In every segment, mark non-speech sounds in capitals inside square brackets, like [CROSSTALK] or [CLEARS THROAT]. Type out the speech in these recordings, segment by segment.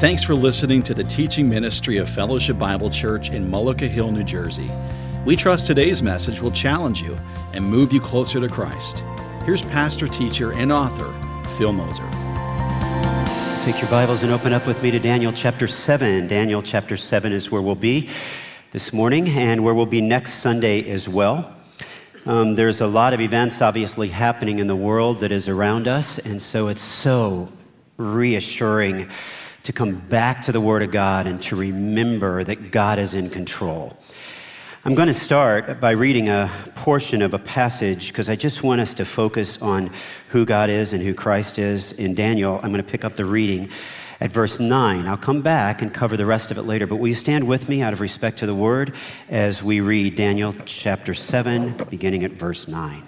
Thanks for listening to the teaching ministry of Fellowship Bible Church in Mullica Hill, New Jersey. We trust today's message will challenge you and move you closer to Christ. Here's pastor, teacher, and author Phil Moser. Take your Bibles and open up with me to Daniel chapter 7. Daniel chapter 7 is where we'll be this morning and where we'll be next Sunday as well. Um, there's a lot of events obviously happening in the world that is around us, and so it's so reassuring to come back to the Word of God and to remember that God is in control. I'm going to start by reading a portion of a passage because I just want us to focus on who God is and who Christ is. In Daniel, I'm going to pick up the reading at verse 9. I'll come back and cover the rest of it later, but will you stand with me out of respect to the Word as we read Daniel chapter 7, beginning at verse 9?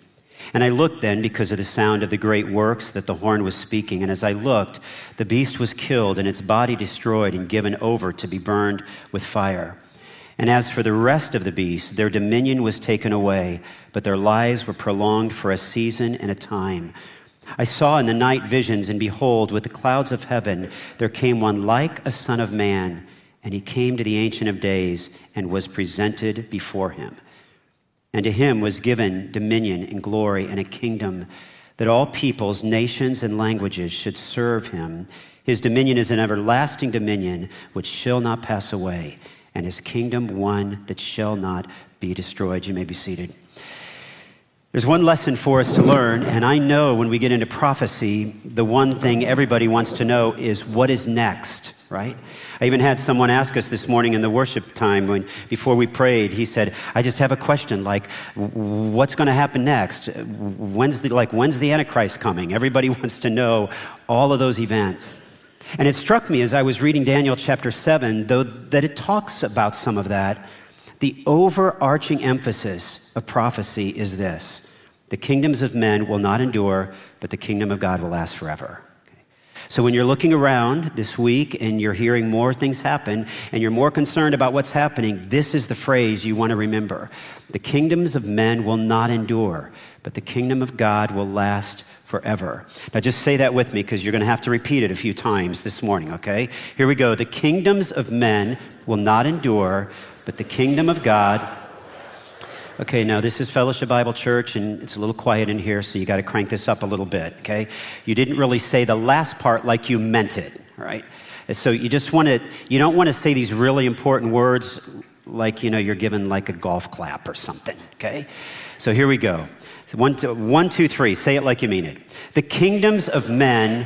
And I looked then because of the sound of the great works that the horn was speaking. And as I looked, the beast was killed and its body destroyed and given over to be burned with fire. And as for the rest of the beasts, their dominion was taken away, but their lives were prolonged for a season and a time. I saw in the night visions, and behold, with the clouds of heaven, there came one like a son of man, and he came to the Ancient of Days and was presented before him. And to him was given dominion and glory and a kingdom that all peoples, nations, and languages should serve him. His dominion is an everlasting dominion which shall not pass away, and his kingdom one that shall not be destroyed. You may be seated. There's one lesson for us to learn, and I know when we get into prophecy, the one thing everybody wants to know is what is next, right? I even had someone ask us this morning in the worship time when before we prayed, he said, I just have a question like what's going to happen next? When's the like when's the antichrist coming? Everybody [LAUGHS] wants to know all of those events. And it struck me as I was reading Daniel chapter 7 though that it talks about some of that the overarching emphasis of prophecy is this the kingdoms of men will not endure, but the kingdom of God will last forever. So when you're looking around this week and you're hearing more things happen and you're more concerned about what's happening, this is the phrase you want to remember. The kingdoms of men will not endure, but the kingdom of God will last forever. Now just say that with me because you're going to have to repeat it a few times this morning, okay? Here we go. The kingdoms of men will not endure, but the kingdom of God. Okay, now this is Fellowship Bible Church, and it's a little quiet in here, so you got to crank this up a little bit, okay? You didn't really say the last part like you meant it, right? So you just want to, you don't want to say these really important words like, you know, you're given like a golf clap or something, okay? So here we go. One, two, one, two, three. Say it like you mean it. The kingdoms of men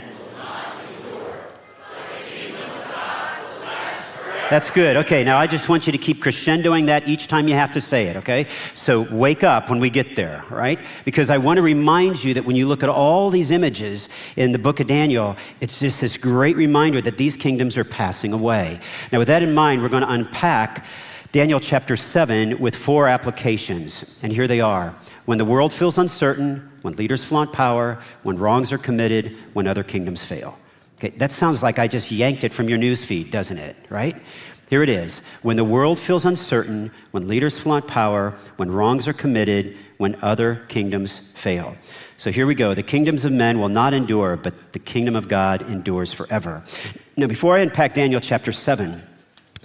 That's good. Okay, now I just want you to keep crescendoing that each time you have to say it, okay? So wake up when we get there, right? Because I want to remind you that when you look at all these images in the book of Daniel, it's just this great reminder that these kingdoms are passing away. Now, with that in mind, we're going to unpack Daniel chapter 7 with four applications. And here they are. When the world feels uncertain, when leaders flaunt power, when wrongs are committed, when other kingdoms fail. Okay, that sounds like I just yanked it from your newsfeed, doesn't it? Right? Here it is. When the world feels uncertain, when leaders flaunt power, when wrongs are committed, when other kingdoms fail. So here we go. The kingdoms of men will not endure, but the kingdom of God endures forever. Now, before I unpack Daniel chapter 7,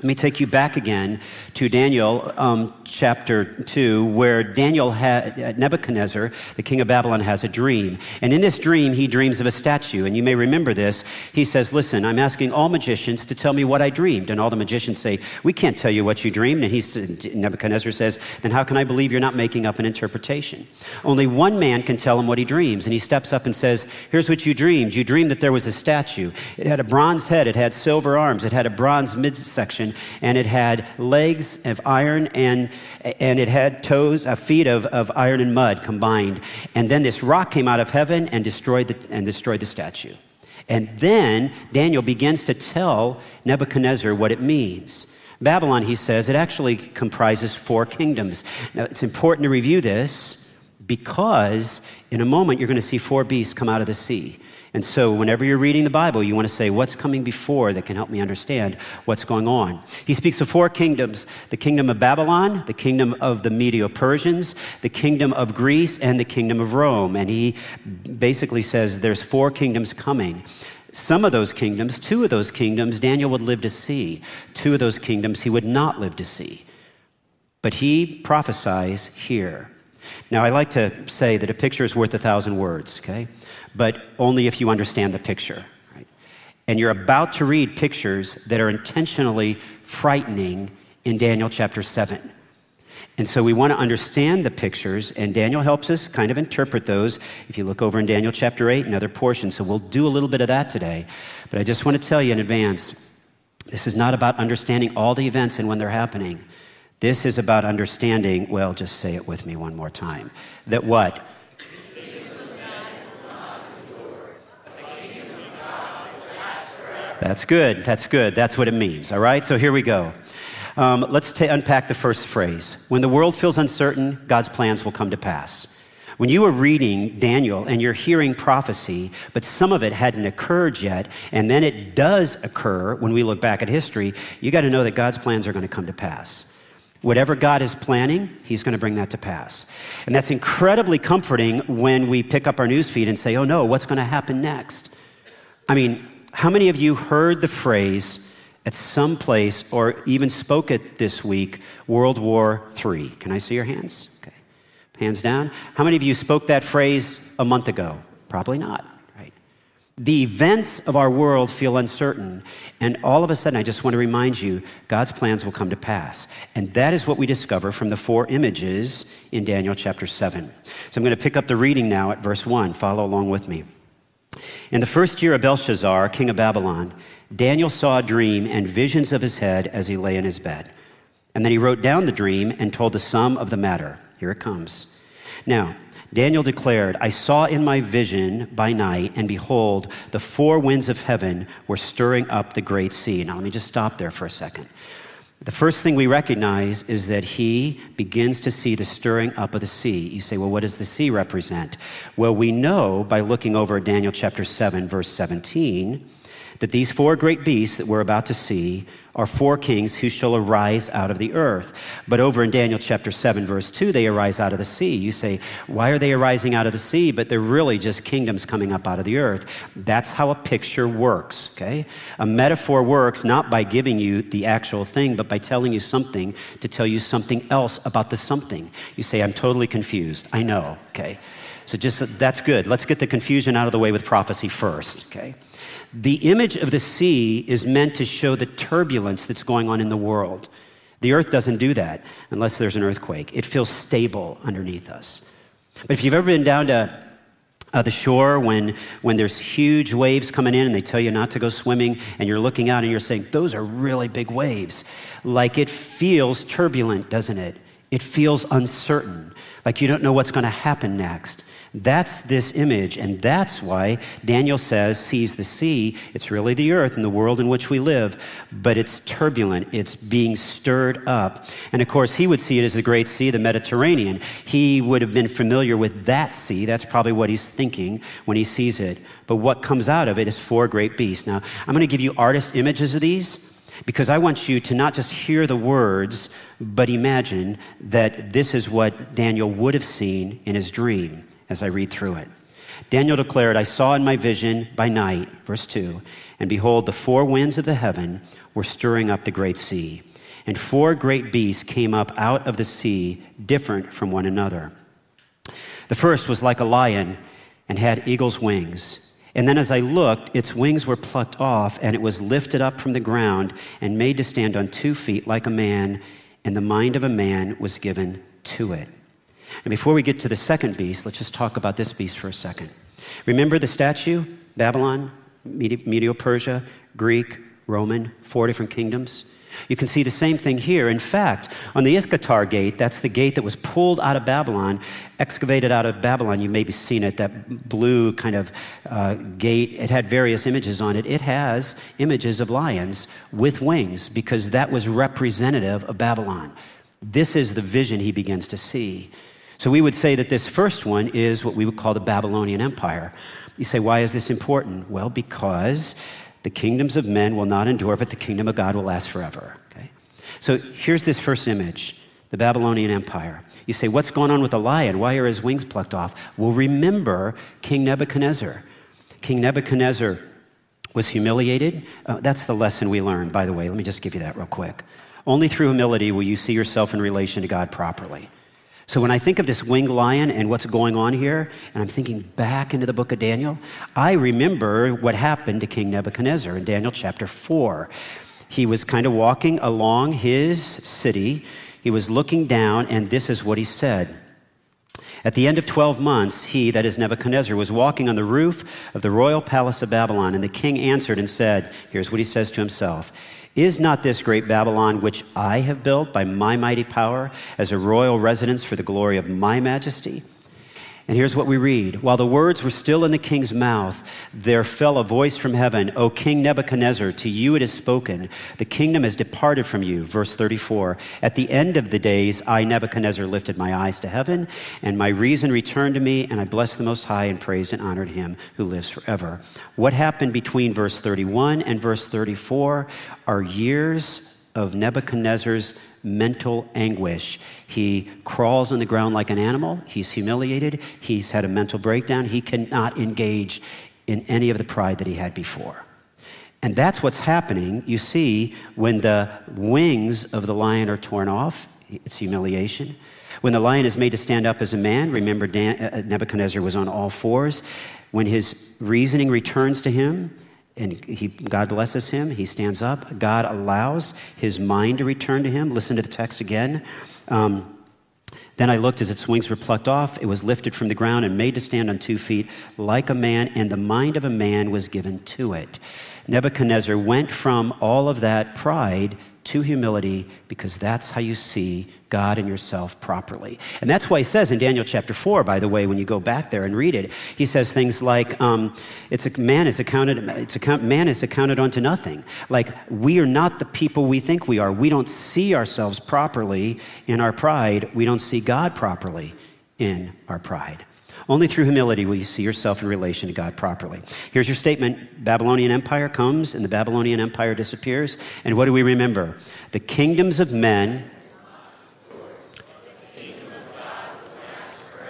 let me take you back again to Daniel um, chapter 2, where Daniel had, Nebuchadnezzar, the king of Babylon, has a dream. And in this dream, he dreams of a statue. And you may remember this. He says, Listen, I'm asking all magicians to tell me what I dreamed. And all the magicians say, We can't tell you what you dreamed. And he, Nebuchadnezzar says, Then how can I believe you're not making up an interpretation? Only one man can tell him what he dreams. And he steps up and says, Here's what you dreamed. You dreamed that there was a statue. It had a bronze head, it had silver arms, it had a bronze midsection and it had legs of iron and, and it had toes, uh, feet of, of iron and mud combined. And then this rock came out of heaven and destroyed the, and destroyed the statue. And then Daniel begins to tell Nebuchadnezzar what it means. Babylon, he says, it actually comprises four kingdoms. Now, it's important to review this because in a moment you're going to see four beasts come out of the sea. And so, whenever you're reading the Bible, you want to say, What's coming before that can help me understand what's going on? He speaks of four kingdoms the kingdom of Babylon, the kingdom of the Medo Persians, the kingdom of Greece, and the kingdom of Rome. And he basically says there's four kingdoms coming. Some of those kingdoms, two of those kingdoms, Daniel would live to see. Two of those kingdoms he would not live to see. But he prophesies here. Now, I like to say that a picture is worth a thousand words, okay? But only if you understand the picture, right? And you're about to read pictures that are intentionally frightening in Daniel chapter 7. And so we want to understand the pictures, and Daniel helps us kind of interpret those. If you look over in Daniel chapter 8 and other portions, so we'll do a little bit of that today. But I just want to tell you in advance this is not about understanding all the events and when they're happening. This is about understanding, well, just say it with me one more time. That what? That's good. That's good. That's what it means. All right? So here we go. Um, let's t- unpack the first phrase. When the world feels uncertain, God's plans will come to pass. When you are reading Daniel and you're hearing prophecy, but some of it hadn't occurred yet, and then it does occur when we look back at history, you got to know that God's plans are going to come to pass. Whatever God is planning, He's going to bring that to pass. And that's incredibly comforting when we pick up our newsfeed and say, oh no, what's going to happen next? I mean, how many of you heard the phrase at some place or even spoke it this week, World War III? Can I see your hands? Okay. Hands down. How many of you spoke that phrase a month ago? Probably not right? the events of our world feel uncertain. And all of a sudden, I just want to remind you God's plans will come to pass. And that is what we discover from the four images in Daniel chapter 7. So I'm going to pick up the reading now at verse 1. Follow along with me. In the first year of Belshazzar, king of Babylon, Daniel saw a dream and visions of his head as he lay in his bed. And then he wrote down the dream and told the sum of the matter. Here it comes. Now, Daniel declared, I saw in my vision by night, and behold, the four winds of heaven were stirring up the great sea. Now, let me just stop there for a second. The first thing we recognize is that he begins to see the stirring up of the sea. You say, well, what does the sea represent? Well, we know by looking over at Daniel chapter 7, verse 17, that these four great beasts that we're about to see are four kings who shall arise out of the earth. But over in Daniel chapter 7, verse 2, they arise out of the sea. You say, why are they arising out of the sea? But they're really just kingdoms coming up out of the earth. That's how a picture works, okay? A metaphor works not by giving you the actual thing, but by telling you something to tell you something else about the something. You say, I'm totally confused. I know, okay? So just that's good. Let's get the confusion out of the way with prophecy first, okay? The image of the sea is meant to show the turbulence that's going on in the world. The earth doesn't do that unless there's an earthquake. It feels stable underneath us. But if you've ever been down to uh, the shore when, when there's huge waves coming in and they tell you not to go swimming and you're looking out and you're saying, those are really big waves. Like it feels turbulent, doesn't it? It feels uncertain, like you don't know what's going to happen next. That's this image, and that's why Daniel says, sees the sea. It's really the earth and the world in which we live, but it's turbulent. It's being stirred up. And of course, he would see it as the great sea, the Mediterranean. He would have been familiar with that sea. That's probably what he's thinking when he sees it. But what comes out of it is four great beasts. Now, I'm going to give you artist images of these because I want you to not just hear the words, but imagine that this is what Daniel would have seen in his dream as I read through it. Daniel declared, I saw in my vision by night, verse 2, and behold, the four winds of the heaven were stirring up the great sea. And four great beasts came up out of the sea, different from one another. The first was like a lion and had eagle's wings. And then as I looked, its wings were plucked off, and it was lifted up from the ground and made to stand on two feet like a man, and the mind of a man was given to it. And before we get to the second beast, let's just talk about this beast for a second. Remember the statue? Babylon, Medio Persia, Greek, Roman, four different kingdoms. You can see the same thing here. In fact, on the Ishtar gate, that's the gate that was pulled out of Babylon, excavated out of Babylon. You may be seen it, that blue kind of uh, gate. It had various images on it. It has images of lions with wings because that was representative of Babylon. This is the vision he begins to see. So we would say that this first one is what we would call the Babylonian Empire. You say, why is this important? Well, because the kingdoms of men will not endure, but the kingdom of God will last forever. Okay? So here's this first image the Babylonian Empire. You say, What's going on with the lion? Why are his wings plucked off? Well, remember King Nebuchadnezzar. King Nebuchadnezzar was humiliated. Uh, that's the lesson we learned, by the way. Let me just give you that real quick. Only through humility will you see yourself in relation to God properly. So when I think of this winged lion and what's going on here, and I'm thinking back into the book of Daniel, I remember what happened to King Nebuchadnezzar in Daniel chapter 4. He was kind of walking along his city, he was looking down, and this is what he said. At the end of 12 months, he, that is Nebuchadnezzar, was walking on the roof of the royal palace of Babylon, and the king answered and said, Here's what he says to himself is not this great Babylon, which I have built by my mighty power, as a royal residence for the glory of my majesty? And here's what we read While the words were still in the king's mouth, there fell a voice from heaven O King Nebuchadnezzar, to you it is spoken, the kingdom has departed from you. Verse 34 At the end of the days, I, Nebuchadnezzar, lifted my eyes to heaven, and my reason returned to me, and I blessed the Most High and praised and honored him who lives forever. What happened between verse 31 and verse 34 are years of Nebuchadnezzar's mental anguish. He crawls on the ground like an animal. He's humiliated. He's had a mental breakdown. He cannot engage in any of the pride that he had before. And that's what's happening, you see, when the wings of the lion are torn off. It's humiliation. When the lion is made to stand up as a man, remember Dan, uh, Nebuchadnezzar was on all fours. When his reasoning returns to him, and he, God blesses him. He stands up. God allows his mind to return to him. Listen to the text again. Um, then I looked as its wings were plucked off. It was lifted from the ground and made to stand on two feet like a man, and the mind of a man was given to it. Nebuchadnezzar went from all of that pride to humility because that's how you see God and yourself properly. And that's why he says in Daniel chapter 4, by the way, when you go back there and read it, he says things like, um, it's a, man, is accounted, it's account, man is accounted unto nothing. Like, we are not the people we think we are. We don't see ourselves properly in our pride. We don't see God properly in our pride. Only through humility will you see yourself in relation to God properly. Here's your statement Babylonian Empire comes and the Babylonian Empire disappears. And what do we remember? The kingdoms of men.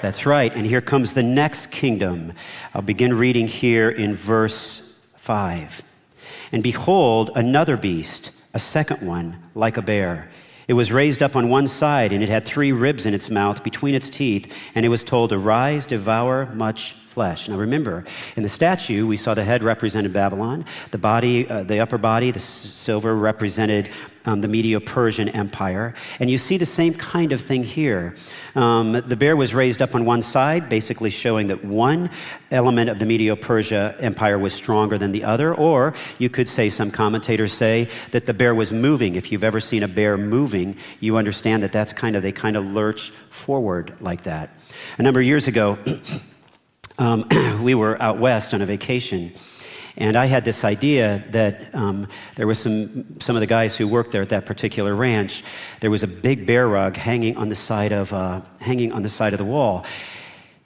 That's right. And here comes the next kingdom. I'll begin reading here in verse 5. And behold, another beast, a second one, like a bear. It was raised up on one side, and it had three ribs in its mouth between its teeth, and it was told, Arise, devour much flesh. Now remember, in the statue, we saw the head represented Babylon, the body, uh, the upper body, the silver represented um, the Medo-Persian Empire, and you see the same kind of thing here. Um, the bear was raised up on one side, basically showing that one element of the Medo-Persia Empire was stronger than the other, or you could say, some commentators say, that the bear was moving. If you've ever seen a bear moving, you understand that that's kind of, they kind of lurch forward like that. A number of years ago, [CLEARS THROAT] um, [CLEARS THROAT] we were out west on a vacation. And I had this idea that um, there was some, some of the guys who worked there at that particular ranch. There was a big bear rug hanging on the side of, uh, hanging on the, side of the wall.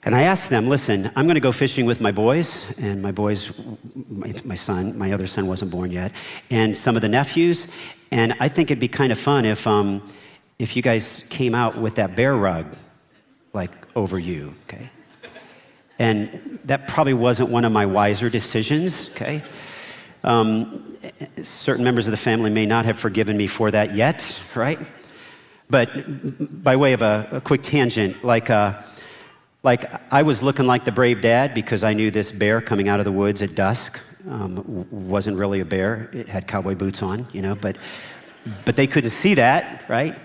And I asked them, listen, I'm going to go fishing with my boys, and my boys, my, my, son, my other son wasn't born yet, and some of the nephews. And I think it'd be kind of fun if, um, if you guys came out with that bear rug, like over you, okay? And that probably wasn't one of my wiser decisions, okay? Um, certain members of the family may not have forgiven me for that yet, right? But by way of a, a quick tangent, like, uh, like I was looking like the brave dad because I knew this bear coming out of the woods at dusk um, wasn't really a bear. It had cowboy boots on, you know, but, but they couldn't see that, right?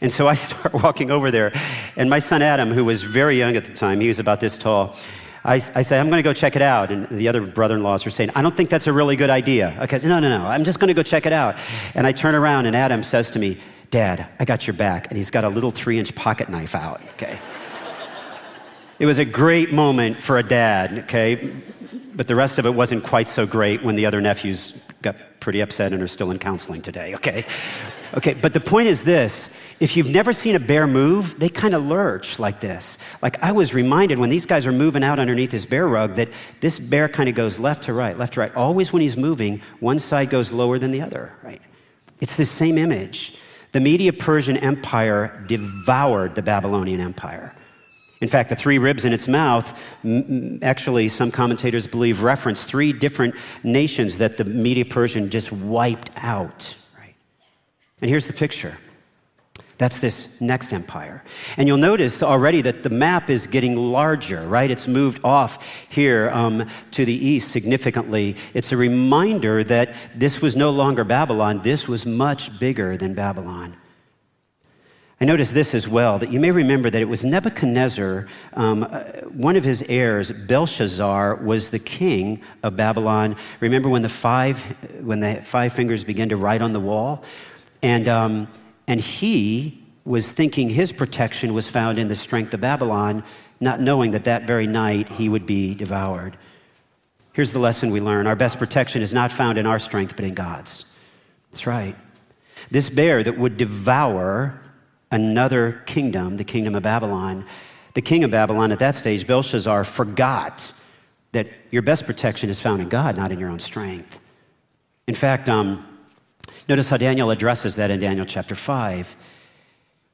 And so I [LAUGHS] start walking over there. And my son Adam, who was very young at the time, he was about this tall, I, I say, I'm going to go check it out. And the other brother in laws are saying, I don't think that's a really good idea. Okay, no, no, no, I'm just going to go check it out. And I turn around and Adam says to me, Dad, I got your back. And he's got a little three inch pocket knife out, okay? it was a great moment for a dad, okay? But the rest of it wasn't quite so great when the other nephews got pretty upset and are still in counseling today, okay? Okay, but the point is this if you've never seen a bear move, they kind of lurch like this. Like I was reminded when these guys are moving out underneath this bear rug that this bear kind of goes left to right, left to right. Always when he's moving, one side goes lower than the other, right? It's the same image. The Media Persian Empire devoured the Babylonian Empire. In fact, the three ribs in its mouth, actually, some commentators believe reference three different nations that the Media Persian just wiped out. Right? And here's the picture that's this next empire. And you'll notice already that the map is getting larger, right? It's moved off here um, to the east significantly. It's a reminder that this was no longer Babylon, this was much bigger than Babylon. I notice this as well that you may remember that it was Nebuchadnezzar, um, uh, one of his heirs, Belshazzar, was the king of Babylon. Remember when the five, when the five fingers began to write on the wall? And um, and he was thinking his protection was found in the strength of Babylon, not knowing that that very night he would be devoured. Here's the lesson we learn our best protection is not found in our strength, but in God's. That's right. This bear that would devour another kingdom, the kingdom of Babylon, the king of Babylon at that stage, Belshazzar, forgot that your best protection is found in God, not in your own strength. In fact, um, Notice how Daniel addresses that in Daniel chapter 5.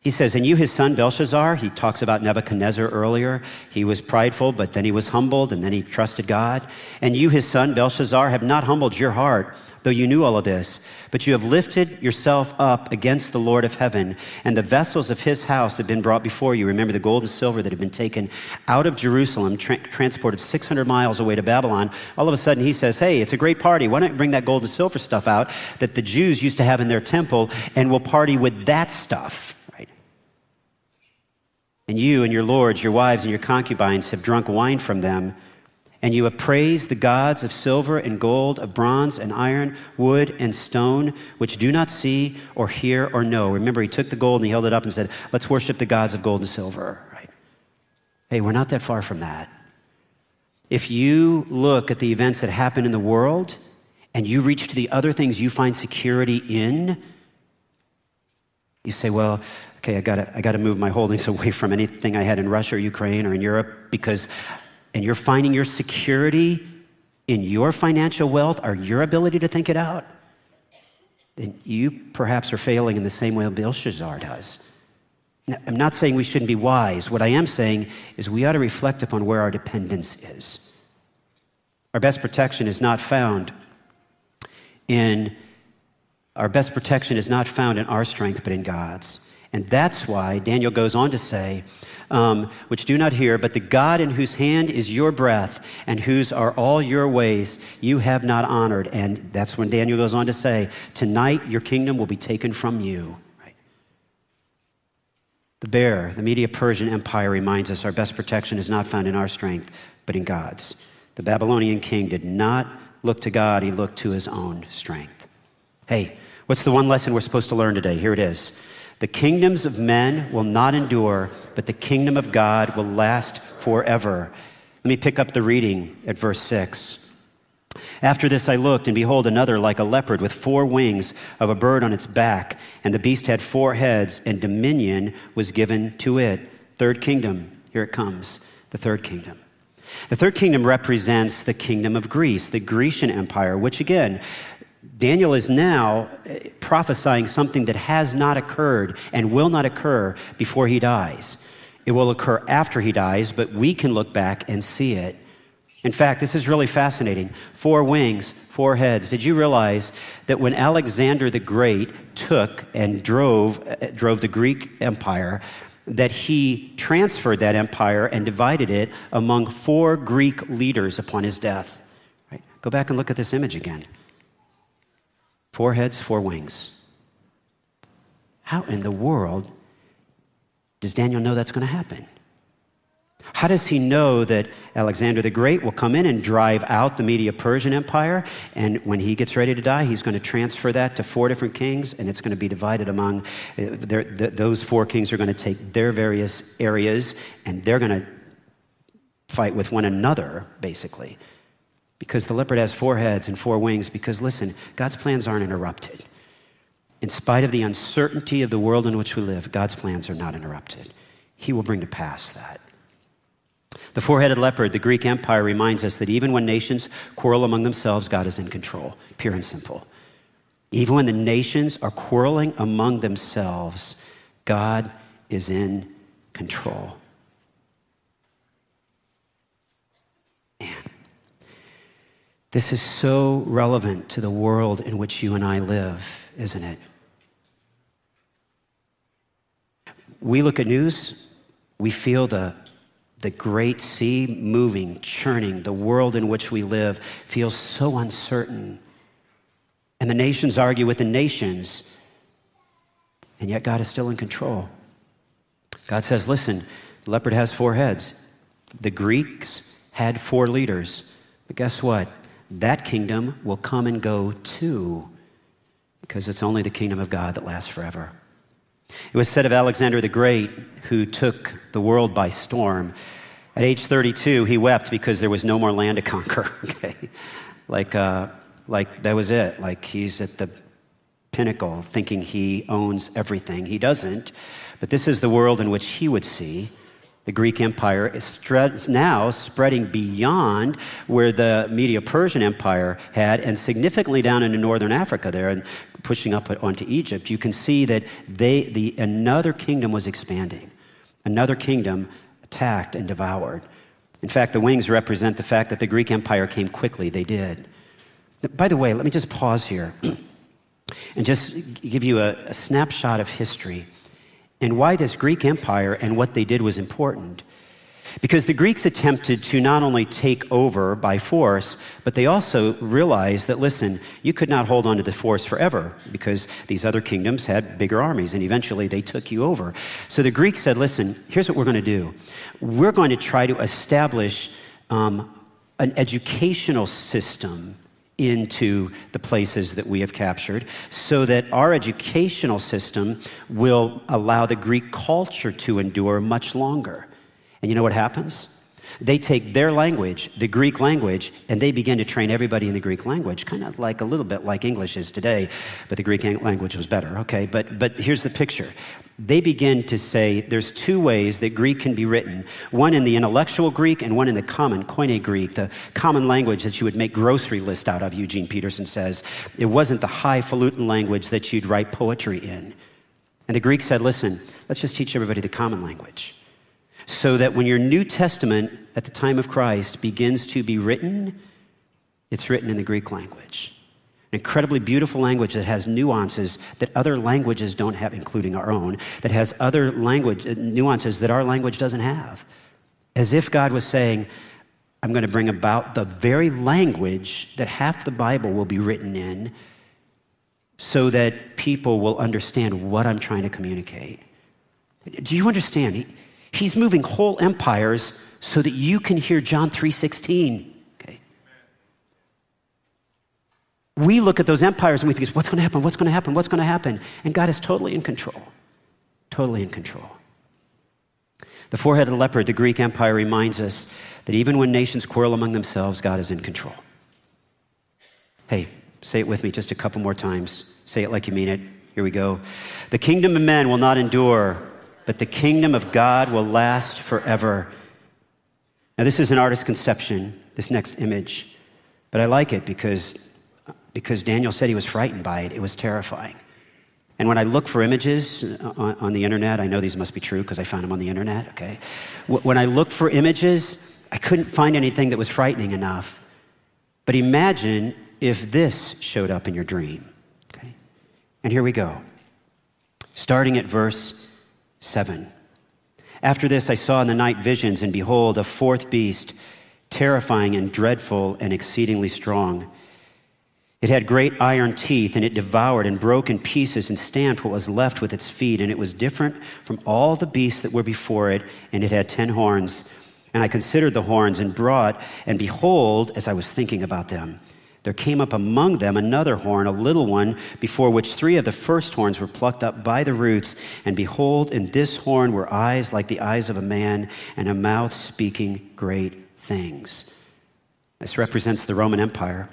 He says, And you, his son Belshazzar, he talks about Nebuchadnezzar earlier. He was prideful, but then he was humbled, and then he trusted God. And you, his son Belshazzar, have not humbled your heart, though you knew all of this. But you have lifted yourself up against the Lord of heaven, and the vessels of his house have been brought before you. Remember the gold and silver that had been taken out of Jerusalem, tra- transported 600 miles away to Babylon. All of a sudden, he says, Hey, it's a great party. Why don't you bring that gold and silver stuff out that the Jews used to have in their temple, and we'll party with that stuff? And you and your lords, your wives, and your concubines have drunk wine from them. And you appraise the gods of silver and gold, of bronze and iron, wood and stone, which do not see or hear or know. Remember, he took the gold and he held it up and said, Let's worship the gods of gold and silver, right? Hey, we're not that far from that. If you look at the events that happen in the world and you reach to the other things you find security in, you say, Well, okay, I gotta, I gotta move my holdings [LAUGHS] away from anything I had in Russia or Ukraine or in Europe because, and you're finding your security in your financial wealth or your ability to think it out, then you perhaps are failing in the same way Belshazzar does. Now, I'm not saying we shouldn't be wise. What I am saying is we ought to reflect upon where our dependence is. Our best protection is not found in our best protection is not found in our strength, but in God's. And that's why Daniel goes on to say, um, which do not hear, but the God in whose hand is your breath and whose are all your ways, you have not honored. And that's when Daniel goes on to say, tonight your kingdom will be taken from you. The bear, the Media Persian Empire reminds us our best protection is not found in our strength, but in God's. The Babylonian king did not look to God, he looked to his own strength. Hey, what's the one lesson we're supposed to learn today? Here it is. The kingdoms of men will not endure, but the kingdom of God will last forever. Let me pick up the reading at verse 6. After this I looked, and behold, another like a leopard with four wings of a bird on its back. And the beast had four heads, and dominion was given to it. Third kingdom, here it comes, the third kingdom. The third kingdom represents the kingdom of Greece, the Grecian Empire, which again Daniel is now eh, prophesying something that has not occurred and will not occur before he dies. It will occur after he dies, but we can look back and see it. In fact, this is really fascinating. Four wings, four heads. Did you realize that when Alexander the Great took and drove, eh, drove the Greek Empire, that he transferred that empire and divided it among four Greek leaders upon his death? Right? Go back and look at this image again. Four heads, four wings. How in the world does Daniel know that's going to happen? How does he know that Alexander the Great will come in and drive out the Media Persian Empire? And when he gets ready to die, he's going to transfer that to four different kings, and it's going to be divided among uh, their, the, those four kings are going to take their various areas, and they're going to fight with one another, basically. Because the leopard has four heads and four wings, because listen, God's plans aren't interrupted. In spite of the uncertainty of the world in which we live, God's plans are not interrupted. He will bring to pass that. The four headed leopard, the Greek Empire, reminds us that even when nations quarrel among themselves, God is in control, pure and simple. Even when the nations are quarreling among themselves, God is in control. Man, this is so relevant to the world in which you and I live, isn't it? We look at news, we feel the the great sea moving, churning, the world in which we live feels so uncertain. And the nations argue with the nations, and yet God is still in control. God says, listen, the leopard has four heads. The Greeks had four leaders. But guess what? That kingdom will come and go too, because it's only the kingdom of God that lasts forever. It was said of Alexander the Great, who took the world by storm. At age 32, he wept because there was no more land to conquer. [LAUGHS] okay? Like, uh, like that was it. Like he's at the pinnacle thinking he owns everything. He doesn't. But this is the world in which he would see. The Greek Empire is now spreading beyond where the Media Persian Empire had, and significantly down into northern Africa there, and pushing up onto Egypt. You can see that they, the, another kingdom was expanding. Another kingdom attacked and devoured. In fact, the wings represent the fact that the Greek Empire came quickly. They did. By the way, let me just pause here [CLEARS THROAT] and just give you a, a snapshot of history and why this Greek Empire and what they did was important. Because the Greeks attempted to not only take over by force, but they also realized that, listen, you could not hold on to the force forever because these other kingdoms had bigger armies and eventually they took you over. So the Greeks said, listen, here's what we're going to do we're going to try to establish um, an educational system into the places that we have captured so that our educational system will allow the Greek culture to endure much longer. And you know what happens? They take their language, the Greek language, and they begin to train everybody in the Greek language, kind of like a little bit like English is today, but the Greek language was better, okay? But, but here's the picture. They begin to say there's two ways that Greek can be written one in the intellectual Greek and one in the common, Koine Greek, the common language that you would make grocery list out of, Eugene Peterson says. It wasn't the highfalutin language that you'd write poetry in. And the Greek said, listen, let's just teach everybody the common language so that when your New Testament at the time of Christ begins to be written, it's written in the Greek language. Incredibly beautiful language that has nuances that other languages don't have, including our own, that has other language uh, nuances that our language doesn't have. As if God was saying, I'm going to bring about the very language that half the Bible will be written in so that people will understand what I'm trying to communicate. Do you understand? He's moving whole empires so that you can hear John 3:16. Okay. We look at those empires and we think, what's going to happen? What's going to happen? What's going to happen? And God is totally in control. Totally in control. The four-headed leopard, the Greek Empire, reminds us that even when nations quarrel among themselves, God is in control. Hey, say it with me just a couple more times. Say it like you mean it. Here we go. The kingdom of men will not endure but the kingdom of God will last forever. Now, this is an artist's conception, this next image, but I like it because, because Daniel said he was frightened by it. It was terrifying. And when I look for images on, on the internet, I know these must be true because I found them on the internet, okay? When I look for images, I couldn't find anything that was frightening enough. But imagine if this showed up in your dream, okay? And here we go. Starting at verse 7. After this, I saw in the night visions, and behold, a fourth beast, terrifying and dreadful and exceedingly strong. It had great iron teeth, and it devoured and broke in pieces and stamped what was left with its feet. And it was different from all the beasts that were before it, and it had ten horns. And I considered the horns and brought, and behold, as I was thinking about them, there came up among them another horn, a little one, before which three of the first horns were plucked up by the roots. And behold, in this horn were eyes like the eyes of a man, and a mouth speaking great things. This represents the Roman Empire.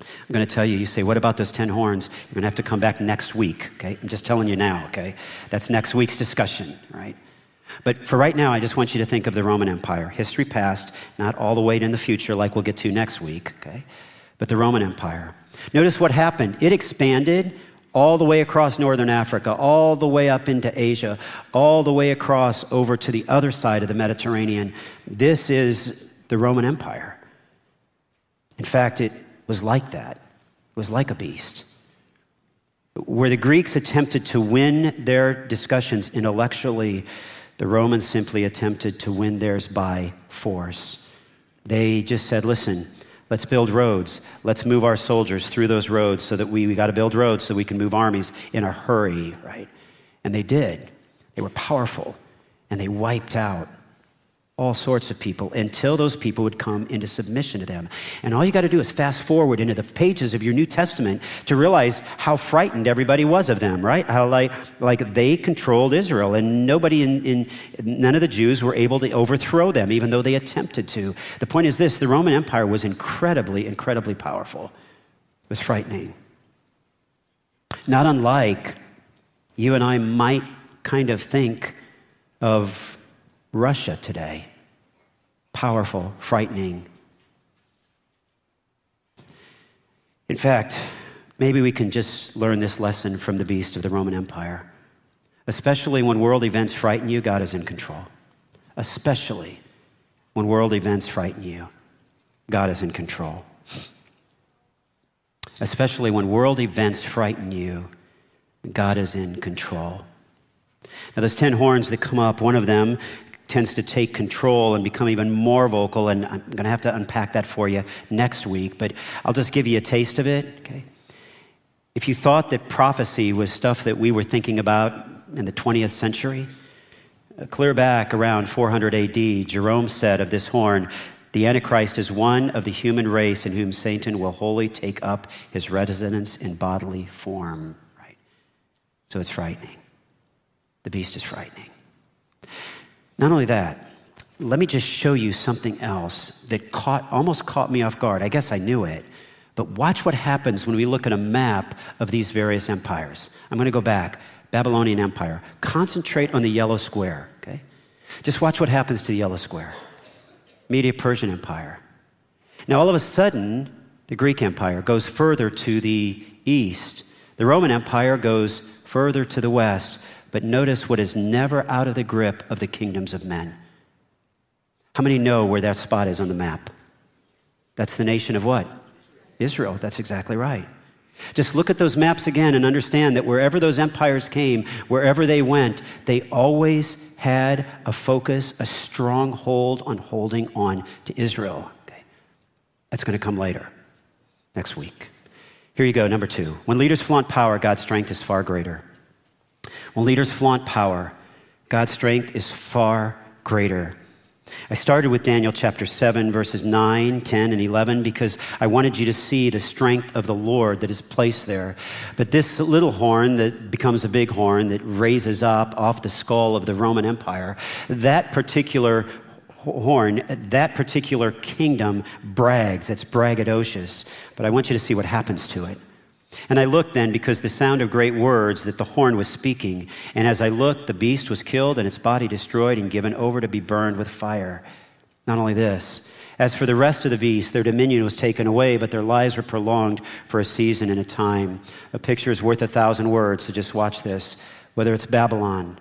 I'm going to tell you, you say, what about those 10 horns? You're going to have to come back next week, okay? I'm just telling you now, okay? That's next week's discussion, right? But for right now, I just want you to think of the Roman Empire. History past, not all the way in the future like we'll get to next week, okay? But the Roman Empire. Notice what happened. It expanded all the way across northern Africa, all the way up into Asia, all the way across over to the other side of the Mediterranean. This is the Roman Empire. In fact, it was like that. Was like a beast. Where the Greeks attempted to win their discussions intellectually, the Romans simply attempted to win theirs by force. They just said, listen, let's build roads. Let's move our soldiers through those roads so that we, we got to build roads so we can move armies in a hurry, right? And they did. They were powerful and they wiped out all sorts of people until those people would come into submission to them. And all you got to do is fast forward into the pages of your New Testament to realize how frightened everybody was of them, right? How like, like they controlled Israel and nobody in, in none of the Jews were able to overthrow them, even though they attempted to. The point is this the Roman Empire was incredibly, incredibly powerful. It was frightening. Not unlike you and I might kind of think of Russia today powerful, frightening. In fact, maybe we can just learn this lesson from the beast of the Roman Empire. Especially when world events frighten you, God is in control. Especially when world events frighten you, God is in control. Especially when world events frighten you, God is in control. Now, those 10 horns that come up, one of them tends to take control and become even more vocal. And I'm going to have to unpack that for you next week, but I'll just give you a taste of it. Okay? If you thought that prophecy was stuff that we were thinking about in the 20th century, uh, clear back around 400 AD, Jerome said of this horn, the Antichrist is one of the human race in whom Satan will wholly take up his residence in bodily form. Right? So it's frightening. The beast is frightening. Not only that, let me just show you something else that caught, almost caught me off guard. I guess I knew it. But watch what happens when we look at a map of these various empires. I'm going to go back. Babylonian Empire. Concentrate on the yellow square, okay? Just watch what happens to the yellow square. Media Persian Empire. Now, all of a sudden, the Greek Empire goes further to the east. The Roman Empire goes further to the west. But notice what is never out of the grip of the kingdoms of men. How many know where that spot is on the map? That's the nation of what? Israel. That's exactly right. Just look at those maps again and understand that wherever those empires came, wherever they went, they always had a focus, a strong hold on holding on to Israel. Okay. That's going to come later, next week. Here you go, number two. When leaders flaunt power, God's strength is far greater. When leaders flaunt power, God's strength is far greater. I started with Daniel chapter 7, verses 9, 10, and 11 because I wanted you to see the strength of the Lord that is placed there. But this little horn that becomes a big horn that raises up off the skull of the Roman Empire, that particular horn, that particular kingdom brags. It's braggadocious. But I want you to see what happens to it. And I looked then because the sound of great words that the horn was speaking. And as I looked, the beast was killed and its body destroyed and given over to be burned with fire. Not only this, as for the rest of the beasts, their dominion was taken away, but their lives were prolonged for a season and a time. A picture is worth a thousand words, so just watch this. Whether it's Babylon,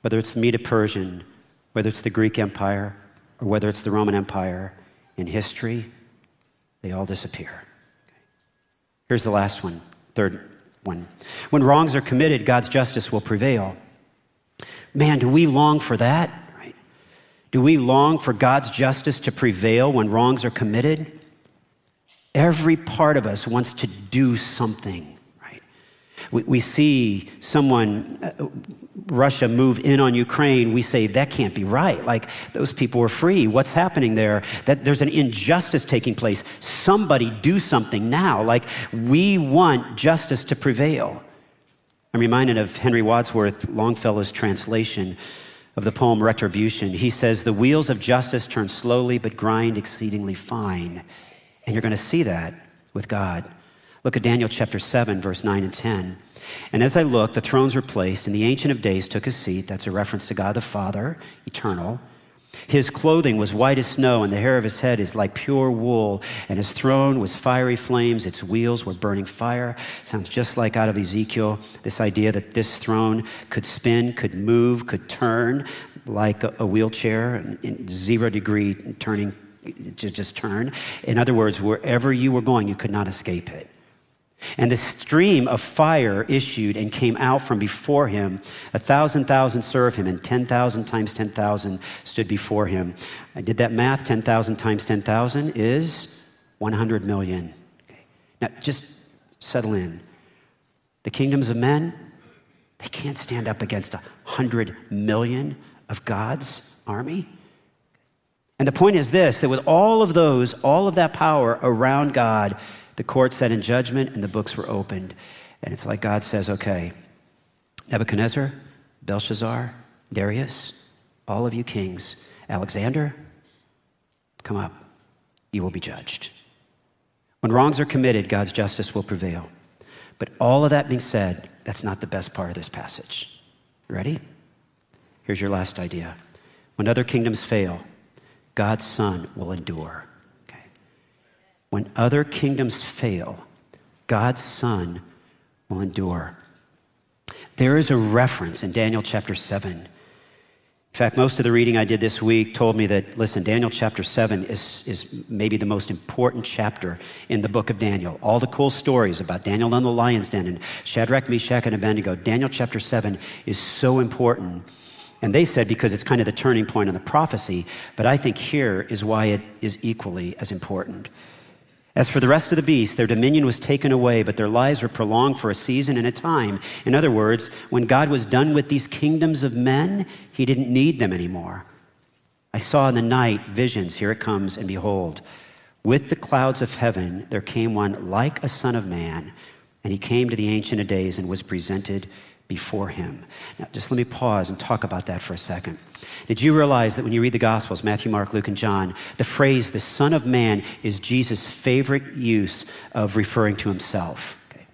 whether it's the Medo Persian, whether it's the Greek Empire, or whether it's the Roman Empire, in history, they all disappear. Here's the last one, third one. When wrongs are committed, God's justice will prevail. Man, do we long for that? Right? Do we long for God's justice to prevail when wrongs are committed? Every part of us wants to do something? We, we see someone, uh, Russia, move in on Ukraine. We say, that can't be right. Like, those people were free. What's happening there? That there's an injustice taking place. Somebody do something now. Like, we want justice to prevail. I'm reminded of Henry Wadsworth Longfellow's translation of the poem Retribution. He says, The wheels of justice turn slowly but grind exceedingly fine. And you're going to see that with God. Look at Daniel chapter 7, verse 9 and 10. And as I looked, the thrones were placed, and the Ancient of Days took his seat. That's a reference to God the Father, eternal. His clothing was white as snow, and the hair of his head is like pure wool. And his throne was fiery flames. Its wheels were burning fire. Sounds just like out of Ezekiel this idea that this throne could spin, could move, could turn like a, wheelchair, in zero degree turning, just turn. In other words, wherever you were going, you could not escape it. And the stream of fire issued and came out from before him. A thousand thousand served him, and 10,000 times 10,000 stood before him. I did that math 10,000 times 10,000 is 100 million. Okay. Now, just settle in. The kingdoms of men, they can't stand up against a 100 million of God's army. And the point is this that with all of those, all of that power around God, the court sat in judgment and the books were opened. And it's like God says, okay, Nebuchadnezzar, Belshazzar, Darius, all of you kings, Alexander, come up. You will be judged. When wrongs are committed, God's justice will prevail. But all of that being said, that's not the best part of this passage. Ready? Here's your last idea. When other kingdoms fail, God's Son will endure. When other kingdoms fail, God's Son will endure. There is a reference in Daniel chapter 7. In fact, most of the reading I did this week told me that, listen, Daniel chapter 7 is, is maybe the most important chapter in the book of Daniel. All the cool stories about Daniel in the lion's den and Shadrach, Meshach, and Abednego. Daniel chapter 7 is so important. And they said because it's kind of the turning point in the prophecy, but I think here is why it is equally as important. As for the rest of the beasts, their dominion was taken away, but their lives were prolonged for a season and a time. In other words, when God was done with these kingdoms of men, he didn't need them anymore. I saw in the night visions, here it comes, and behold, with the clouds of heaven there came one like a son of man, and he came to the Ancient of Days and was presented before him. Now, just let me pause and talk about that for a second. Did you realize that when you read the Gospels, Matthew, Mark, Luke, and John, the phrase the Son of Man is Jesus' favorite use of referring to himself? Okay.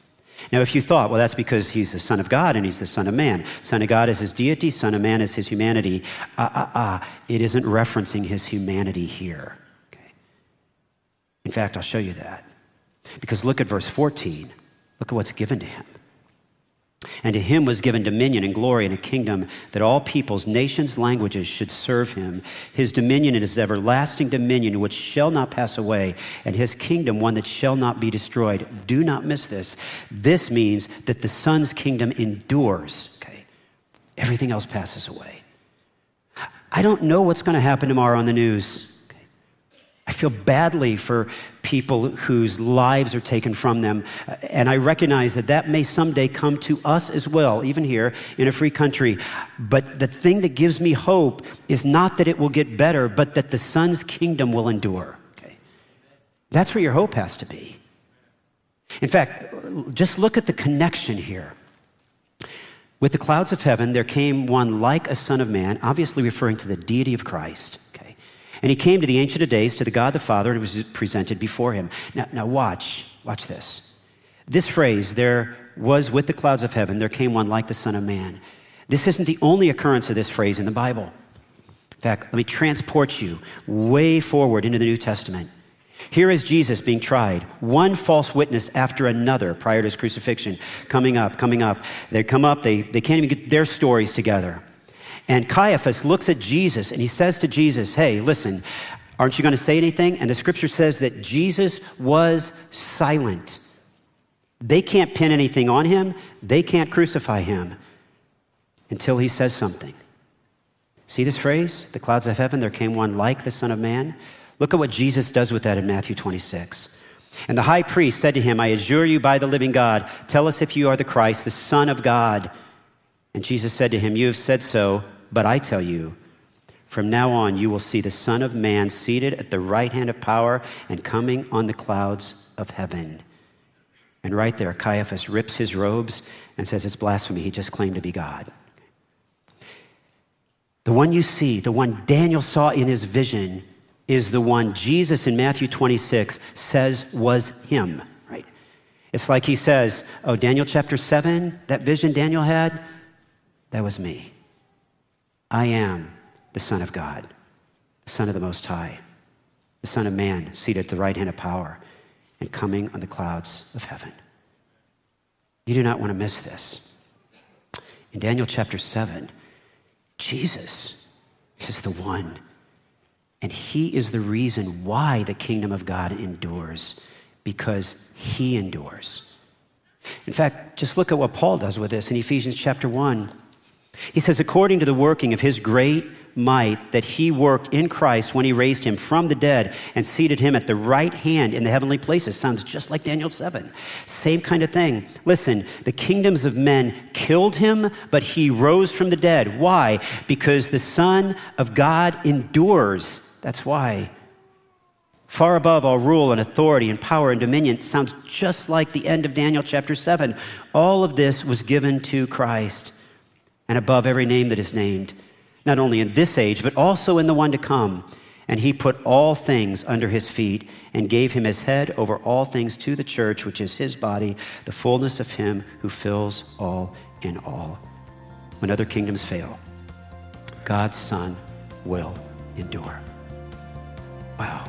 Now, if you thought, well, that's because he's the Son of God and he's the Son of Man. Son of God is his deity, Son of Man is his humanity. Ah, ah, ah. It isn't referencing his humanity here. Okay. In fact, I'll show you that. Because look at verse 14. Look at what's given to him. And to him was given dominion and glory and a kingdom that all peoples, nations, languages should serve him. His dominion is his everlasting dominion which shall not pass away, and his kingdom one that shall not be destroyed. Do not miss this. This means that the Son's kingdom endures. Okay. Everything else passes away. I don't know what's going to happen tomorrow on the news. I feel badly for people whose lives are taken from them. And I recognize that that may someday come to us as well, even here in a free country. But the thing that gives me hope is not that it will get better, but that the Son's kingdom will endure. Okay? That's where your hope has to be. In fact, just look at the connection here. With the clouds of heaven, there came one like a son of man, obviously referring to the deity of Christ. And he came to the Ancient of Days, to the God the Father, and was presented before him. Now, now watch, watch this. This phrase, there was with the clouds of heaven, there came one like the Son of Man. This isn't the only occurrence of this phrase in the Bible. In fact, let me transport you way forward into the New Testament. Here is Jesus being tried, one false witness after another prior to his crucifixion, coming up, coming up. They come up, they, they can't even get their stories together. And Caiaphas looks at Jesus and he says to Jesus, Hey, listen, aren't you going to say anything? And the scripture says that Jesus was silent. They can't pin anything on him, they can't crucify him until he says something. See this phrase? The clouds of heaven, there came one like the Son of Man. Look at what Jesus does with that in Matthew 26. And the high priest said to him, I adjure you by the living God, tell us if you are the Christ, the Son of God. And Jesus said to him, You have said so, but I tell you, from now on you will see the Son of Man seated at the right hand of power and coming on the clouds of heaven. And right there, Caiaphas rips his robes and says, It's blasphemy. He just claimed to be God. The one you see, the one Daniel saw in his vision, is the one Jesus in Matthew 26 says was him, right? It's like he says, Oh, Daniel chapter 7, that vision Daniel had, that was me. I am the Son of God, the Son of the Most High, the Son of Man, seated at the right hand of power and coming on the clouds of heaven. You do not want to miss this. In Daniel chapter 7, Jesus is the one and he is the reason why the kingdom of God endures, because he endures. In fact, just look at what Paul does with this in Ephesians chapter 1. He says, according to the working of his great might that he worked in Christ when he raised him from the dead and seated him at the right hand in the heavenly places. Sounds just like Daniel 7. Same kind of thing. Listen, the kingdoms of men killed him, but he rose from the dead. Why? Because the Son of God endures that's why. Far above all rule and authority and power and dominion sounds just like the end of Daniel chapter 7. All of this was given to Christ and above every name that is named, not only in this age, but also in the one to come. And he put all things under his feet and gave him his head over all things to the church, which is his body, the fullness of him who fills all in all. When other kingdoms fail, God's Son will endure. Wow.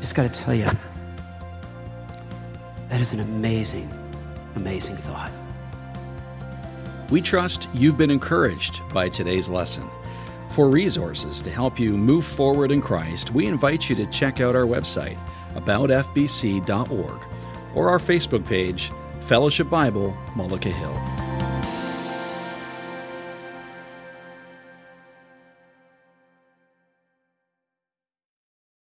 Just got to tell you, that is an amazing, amazing thought. We trust you've been encouraged by today's lesson. For resources to help you move forward in Christ, we invite you to check out our website, aboutfbc.org, or our Facebook page, Fellowship Bible, Mullica Hill.